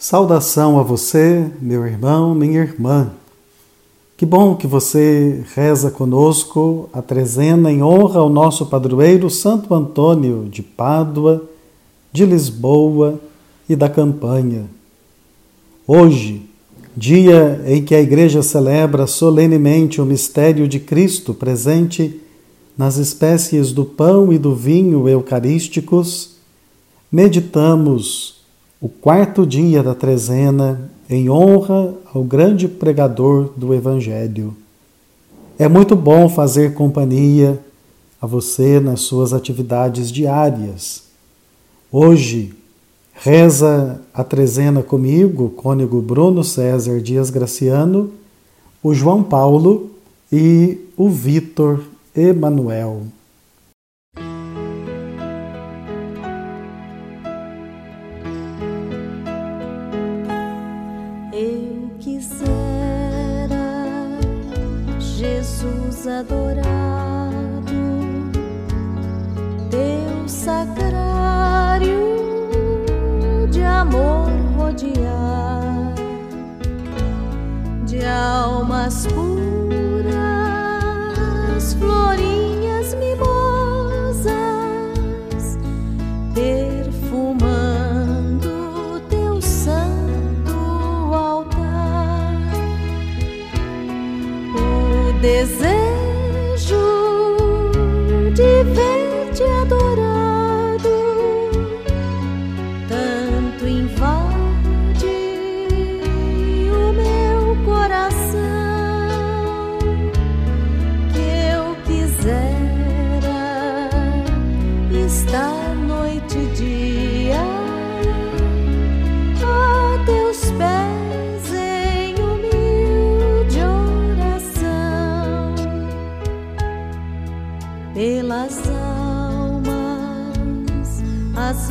Saudação a você, meu irmão, minha irmã. Que bom que você reza conosco a trezena em honra ao nosso padroeiro Santo Antônio de Pádua, de Lisboa e da Campanha. Hoje, dia em que a Igreja celebra solenemente o mistério de Cristo presente nas espécies do pão e do vinho eucarísticos, meditamos o quarto dia da trezena em honra ao grande pregador do Evangelho. É muito bom fazer companhia a você nas suas atividades diárias. Hoje, reza a trezena comigo, cônego Bruno César Dias Graciano, o João Paulo e o Vitor Emanuel.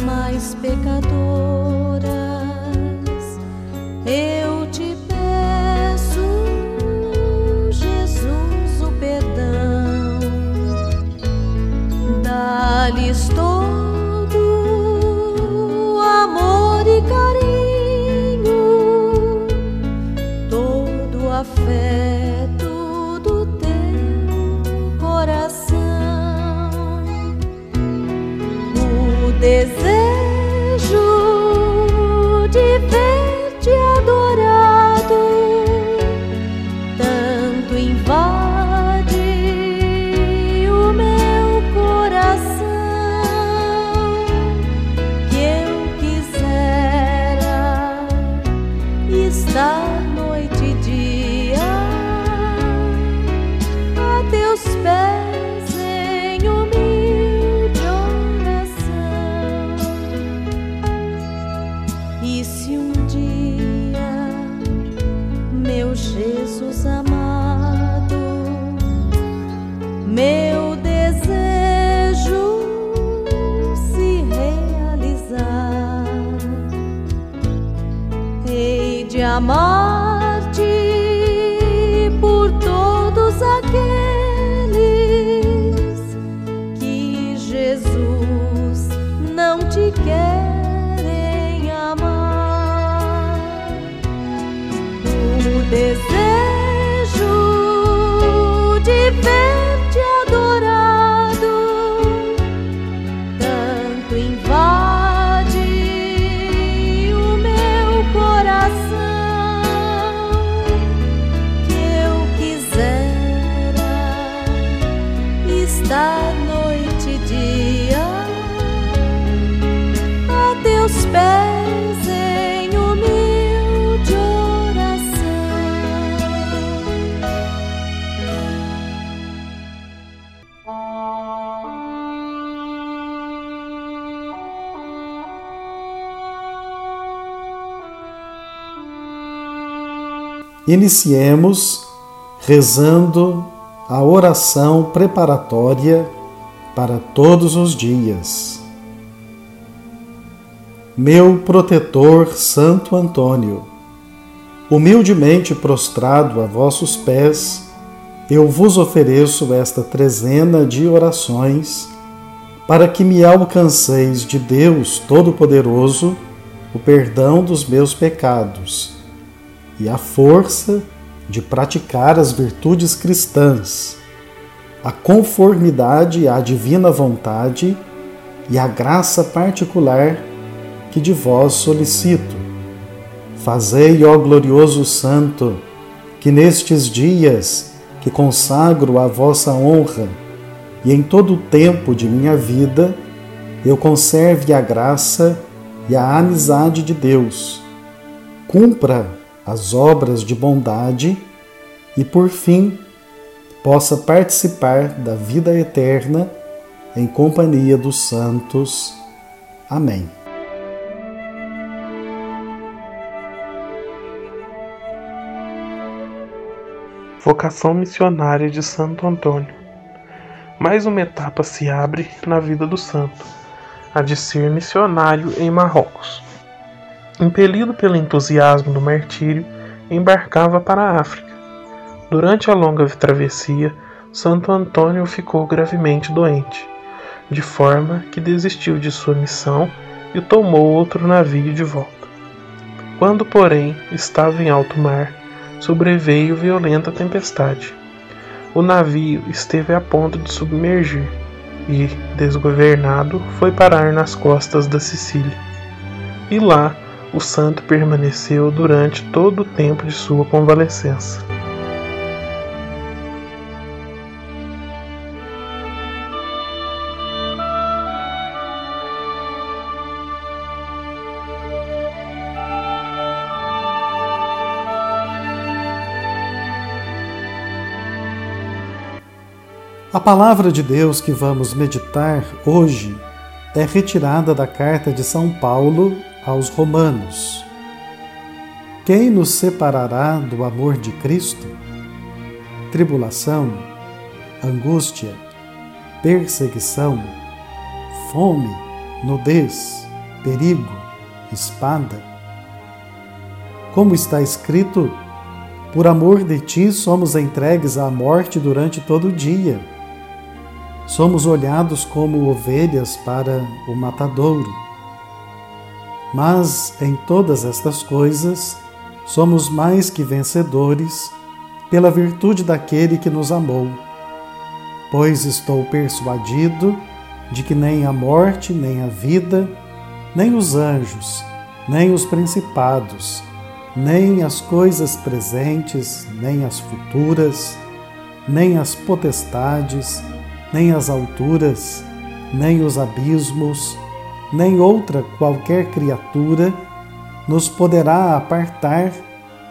Mais pecadoras, eu te Iniciemos rezando a oração preparatória para todos os dias. Meu protetor Santo Antônio, humildemente prostrado a vossos pés, eu vos ofereço esta trezena de orações para que me alcanceis de Deus Todo-Poderoso o perdão dos meus pecados e a força de praticar as virtudes cristãs, a conformidade à divina vontade e a graça particular que de vós solicito. Fazei, ó glorioso Santo, que nestes dias que consagro a vossa honra e em todo o tempo de minha vida, eu conserve a graça e a amizade de Deus, cumpra as obras de bondade e, por fim, possa participar da vida eterna em companhia dos santos. Amém. Vocação missionária de Santo Antônio. Mais uma etapa se abre na vida do santo, a de ser missionário em Marrocos. Impelido pelo entusiasmo do martírio, embarcava para a África. Durante a longa travessia, Santo Antônio ficou gravemente doente, de forma que desistiu de sua missão e tomou outro navio de volta. Quando, porém, estava em alto mar, sobreveio violenta tempestade. O navio esteve a ponto de submergir e, desgovernado, foi parar nas costas da Sicília. E lá o santo permaneceu durante todo o tempo de sua convalescença. A palavra de Deus que vamos meditar hoje é retirada da carta de São Paulo aos Romanos. Quem nos separará do amor de Cristo? Tribulação, angústia, perseguição, fome, nudez, perigo, espada. Como está escrito, por amor de ti somos entregues à morte durante todo o dia Somos olhados como ovelhas para o matadouro. Mas em todas estas coisas somos mais que vencedores pela virtude daquele que nos amou. Pois estou persuadido de que nem a morte, nem a vida, nem os anjos, nem os principados, nem as coisas presentes, nem as futuras, nem as potestades, nem as alturas, nem os abismos, nem outra qualquer criatura nos poderá apartar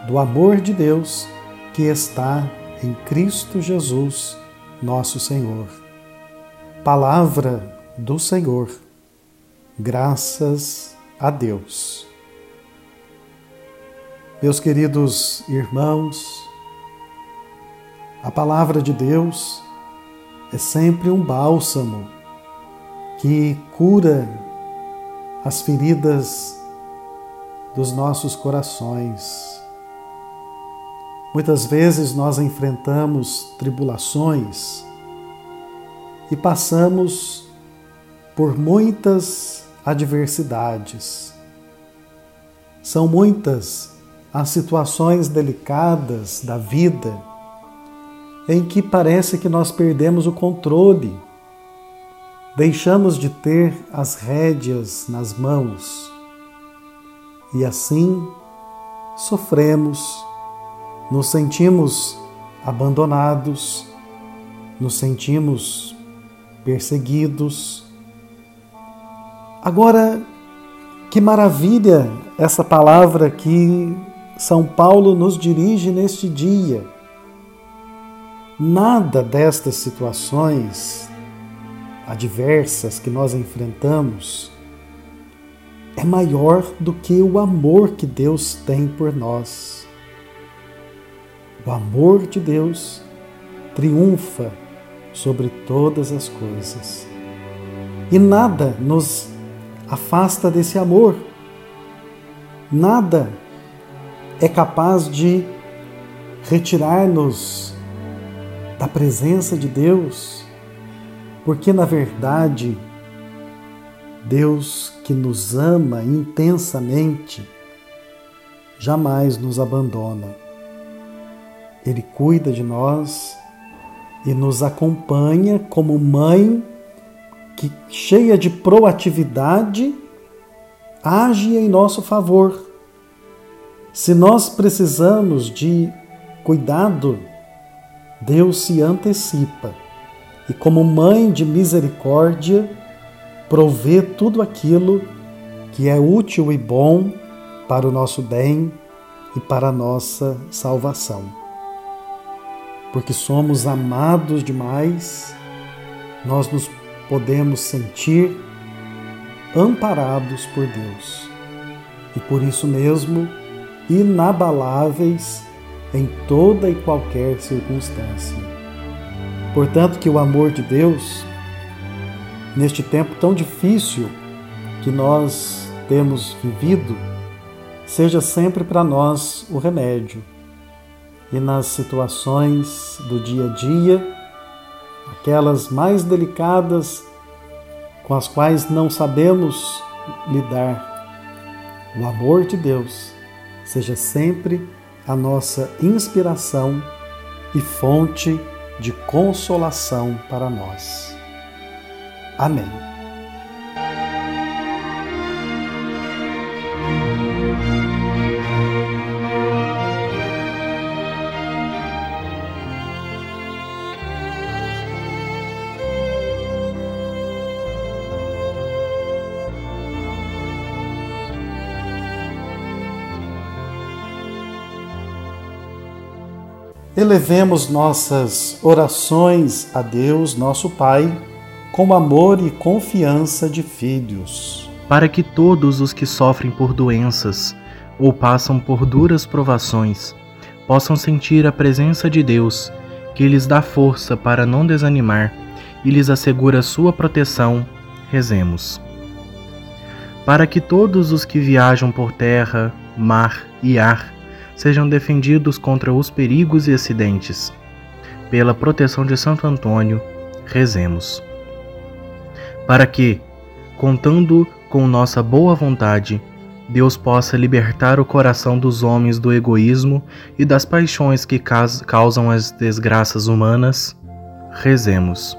do amor de Deus que está em Cristo Jesus, nosso Senhor. Palavra do Senhor. Graças a Deus. Meus queridos irmãos, a palavra de Deus é sempre um bálsamo que cura as feridas dos nossos corações. Muitas vezes nós enfrentamos tribulações e passamos por muitas adversidades. São muitas as situações delicadas da vida em que parece que nós perdemos o controle, deixamos de ter as rédeas nas mãos e assim sofremos, nos sentimos abandonados, nos sentimos perseguidos. Agora, que maravilha essa palavra que São Paulo nos dirige neste dia Nada destas situações adversas que nós enfrentamos é maior do que o amor que Deus tem por nós. O amor de Deus triunfa sobre todas as coisas. E nada nos afasta desse amor. Nada é capaz de retirar-nos da presença de Deus, porque na verdade Deus que nos ama intensamente, jamais nos abandona. Ele cuida de nós e nos acompanha como mãe que, cheia de proatividade, age em nosso favor. Se nós precisamos de cuidado, Deus se antecipa e, como mãe de misericórdia, provê tudo aquilo que é útil e bom para o nosso bem e para a nossa salvação. Porque somos amados demais, nós nos podemos sentir amparados por Deus e por isso mesmo inabaláveis em toda e qualquer circunstância. Portanto, que o amor de Deus, neste tempo tão difícil que nós temos vivido, seja sempre para nós o remédio. E nas situações do dia a dia, aquelas mais delicadas com as quais não sabemos lidar, o amor de Deus seja sempre a nossa inspiração e fonte de consolação para nós. Amém. Elevemos nossas orações a Deus, nosso Pai, com amor e confiança de filhos. Para que todos os que sofrem por doenças ou passam por duras provações possam sentir a presença de Deus, que lhes dá força para não desanimar e lhes assegura sua proteção, rezemos. Para que todos os que viajam por terra, mar e ar sejam defendidos contra os perigos e acidentes. Pela proteção de Santo Antônio, rezemos. Para que, contando com nossa boa vontade, Deus possa libertar o coração dos homens do egoísmo e das paixões que causam as desgraças humanas, rezemos.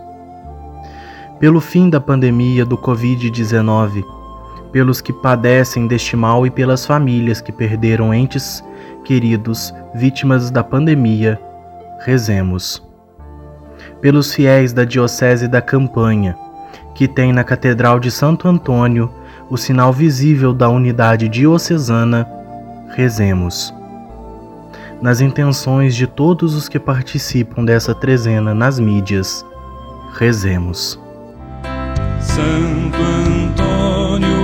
Pelo fim da pandemia do Covid-19, pelos que padecem deste mal e pelas famílias que perderam entes queridos vítimas da pandemia, rezemos. Pelos fiéis da Diocese da Campanha, que tem na Catedral de Santo Antônio o sinal visível da unidade diocesana, rezemos. Nas intenções de todos os que participam dessa trezena nas mídias, rezemos. Santo Antônio,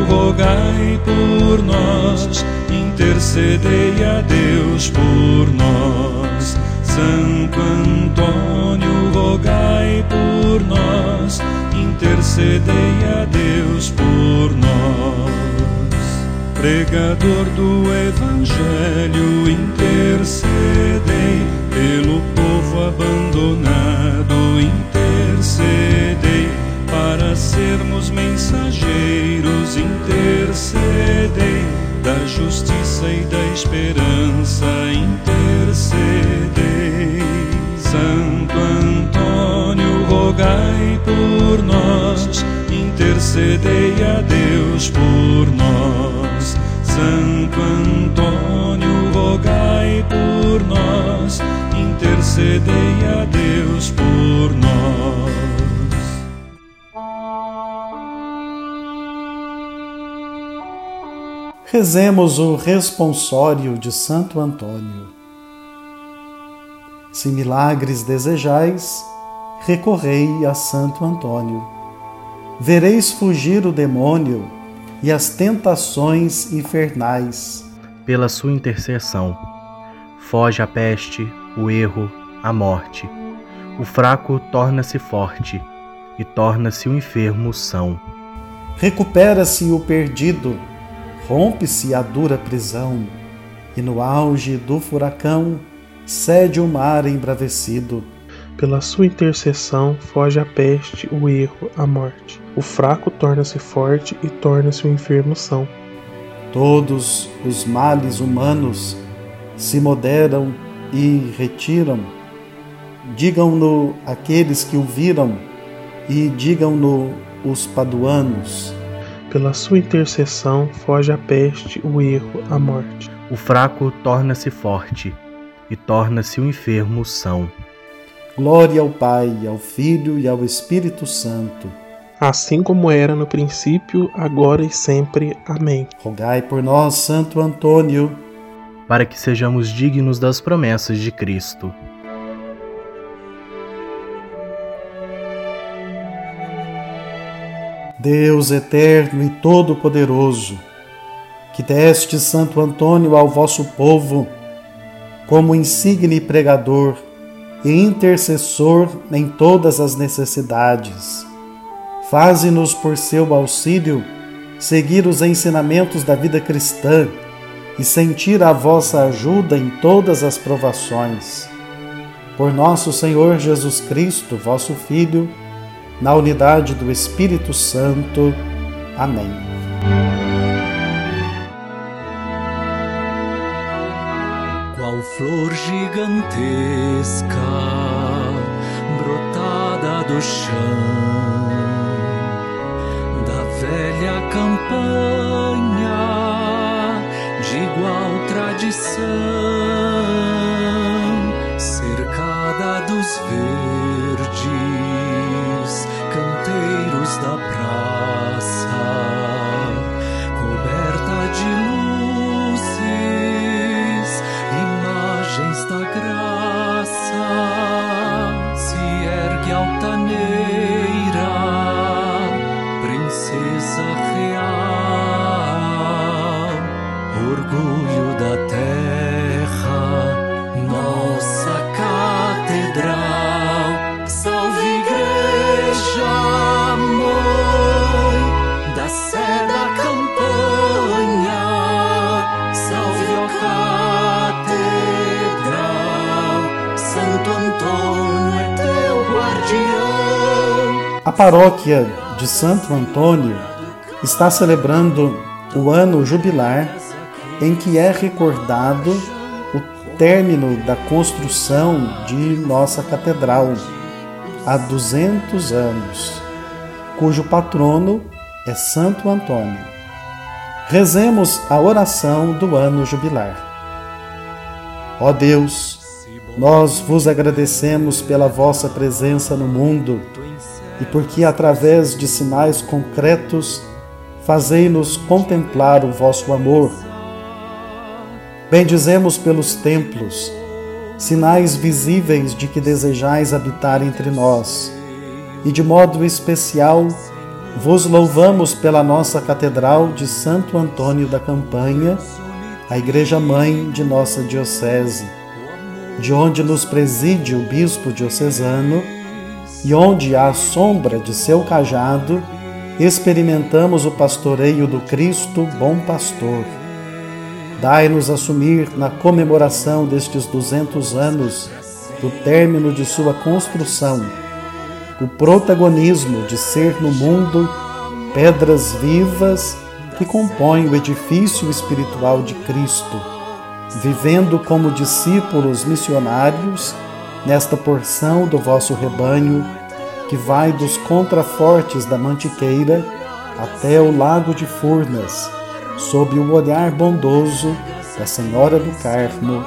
rogai por nós intercedei a Deus por nós. Santo Antônio, rogai por nós, intercedei a Deus por nós. Pregador do Evangelho, intercedei Rezemos o responsório de Santo Antônio. Se milagres desejais, recorrei a Santo Antônio. Vereis fugir o demônio e as tentações infernais. Pela sua intercessão, foge a peste, o erro, a morte. O fraco torna-se forte e torna-se o enfermo são. Recupera-se o perdido rompe-se a dura prisão, e no auge do furacão cede o mar embravecido. Pela sua intercessão foge a peste, o erro, a morte. O fraco torna-se forte e torna-se o enfermo são. Todos os males humanos se moderam e retiram. Digam-no aqueles que o viram e digam-no os paduanos. Pela sua intercessão foge a peste, o erro, a morte. O fraco torna-se forte e torna-se o enfermo são. Glória ao Pai, ao Filho e ao Espírito Santo. Assim como era no princípio, agora e sempre. Amém. Rogai por nós, Santo Antônio, para que sejamos dignos das promessas de Cristo. Deus eterno e todo-poderoso, que deste Santo Antônio ao vosso povo como insigne pregador e intercessor em todas as necessidades. Faze-nos por seu auxílio seguir os ensinamentos da vida cristã e sentir a vossa ajuda em todas as provações. Por nosso Senhor Jesus Cristo, vosso Filho, na unidade do Espírito Santo. Amém. Qual flor gigantesca brotada do chão da velha campanha de igual tradição, cercada dos verdes igreja, mãe da sé campanha. Salve, ó catedral, Santo Antônio é teu guardião. A paróquia de Santo Antônio está celebrando o ano jubilar em que é recordado o término da construção de nossa catedral há 200 anos, cujo patrono é Santo Antônio. Rezemos a oração do ano jubilar. Ó Deus, nós vos agradecemos pela vossa presença no mundo e porque, através de sinais concretos, fazei-nos contemplar o vosso amor. Bendizemos pelos templos, sinais visíveis de que desejais habitar entre nós, e de modo especial vos louvamos pela nossa Catedral de Santo Antônio da Campanha, a Igreja Mãe de nossa Diocese, de onde nos preside o Bispo Diocesano e onde, à sombra de seu cajado, experimentamos o pastoreio do Cristo Bom Pastor. Dai-nos assumir na comemoração destes 200 anos do término de sua construção. O protagonismo de ser no mundo pedras vivas que compõem o edifício espiritual de Cristo, vivendo como discípulos missionários nesta porção do vosso rebanho que vai dos contrafortes da Mantiqueira até o lago de Furnas, sob o olhar bondoso da Senhora do Carmo.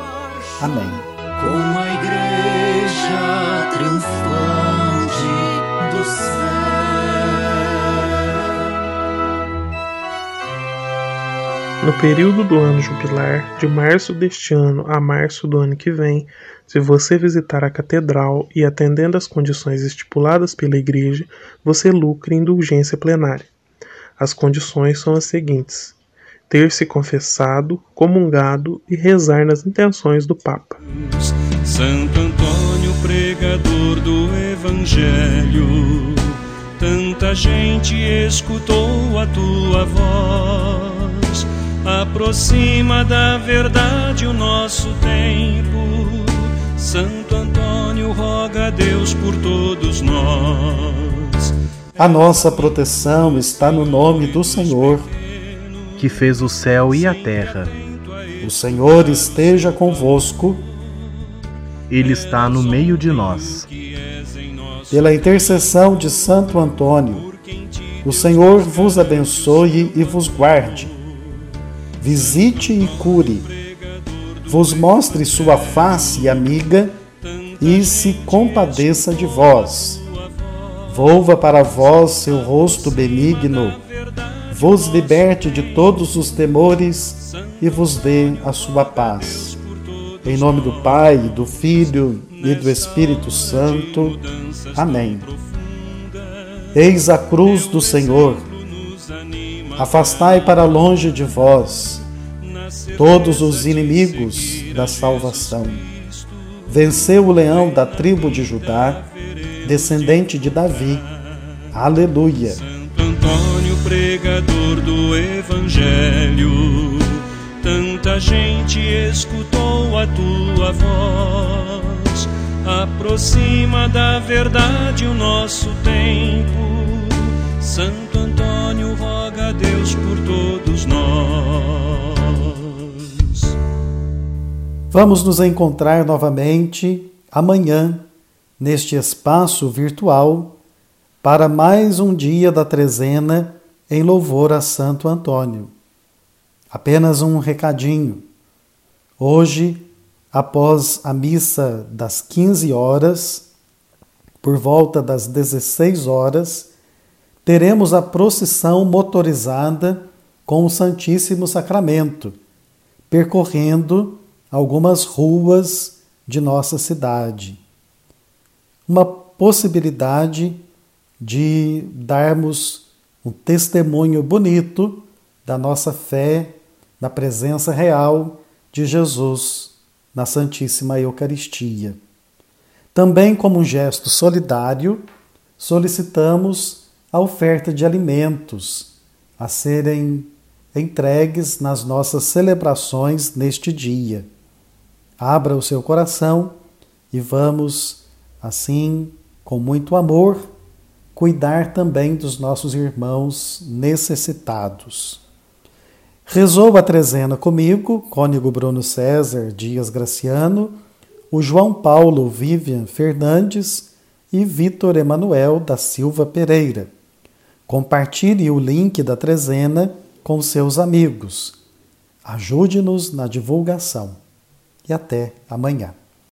Amém. Com a igreja triunfante do céu. No período do ano jubilar, de março deste ano a março do ano que vem, se você visitar a catedral e atendendo às condições estipuladas pela igreja, você lucra indulgência plenária. As condições são as seguintes: ter se confessado, comungado e rezar nas intenções do Papa. Santo Antônio, pregador do Evangelho, tanta gente escutou a tua voz. Aproxima da verdade o nosso tempo. Santo Antônio, roga a Deus A nossa proteção está no nome do Senhor, que fez o céu e a terra. O Senhor esteja convosco. Ele está no meio de nós. Pela intercessão de Santo Antônio, o Senhor vos abençoe e vos guarde. Visite e cure. Vos mostre sua face amiga e se compadeça de vós. Volva para vós seu rosto benigno, vos liberte de todos os temores e vos dê a sua paz. Em nome do Pai, do Filho e do Espírito Santo. Amém. Eis a cruz do Senhor. Afastai para longe de vós todos os inimigos da salvação. Venceu o leão da tribo de Judá, descendente de Davi. Aleluia. Pregador do Evangelho, tanta gente escutou a tua voz. Aproxima da verdade o nosso tempo. Santo Antônio, roga a Deus por todos nós. Vamos nos encontrar novamente amanhã, neste espaço virtual, para mais um dia da trezena em louvor a Santo Antônio. Apenas um recadinho. Hoje, após a missa das 15 horas, por volta das 16 horas, teremos a procissão motorizada com o Santíssimo Sacramento, percorrendo algumas ruas de nossa cidade. Uma possibilidade de darmos um testemunho bonito da nossa fé na presença real de Jesus na Santíssima Eucaristia. Também, como um gesto solidário, solicitamos a oferta de alimentos a serem entregues nas nossas celebrações neste dia. Abra o seu coração e vamos, assim, com muito amor, cuidar também dos nossos irmãos necessitados. Rezou a trezena comigo, Cônigo Bruno César Dias Graciano, o João Paulo Vivian Fernandes e Vitor Emanuel da Silva Pereira. Compartilhe o link da trezena com seus amigos. Ajude-nos na divulgação e até amanhã.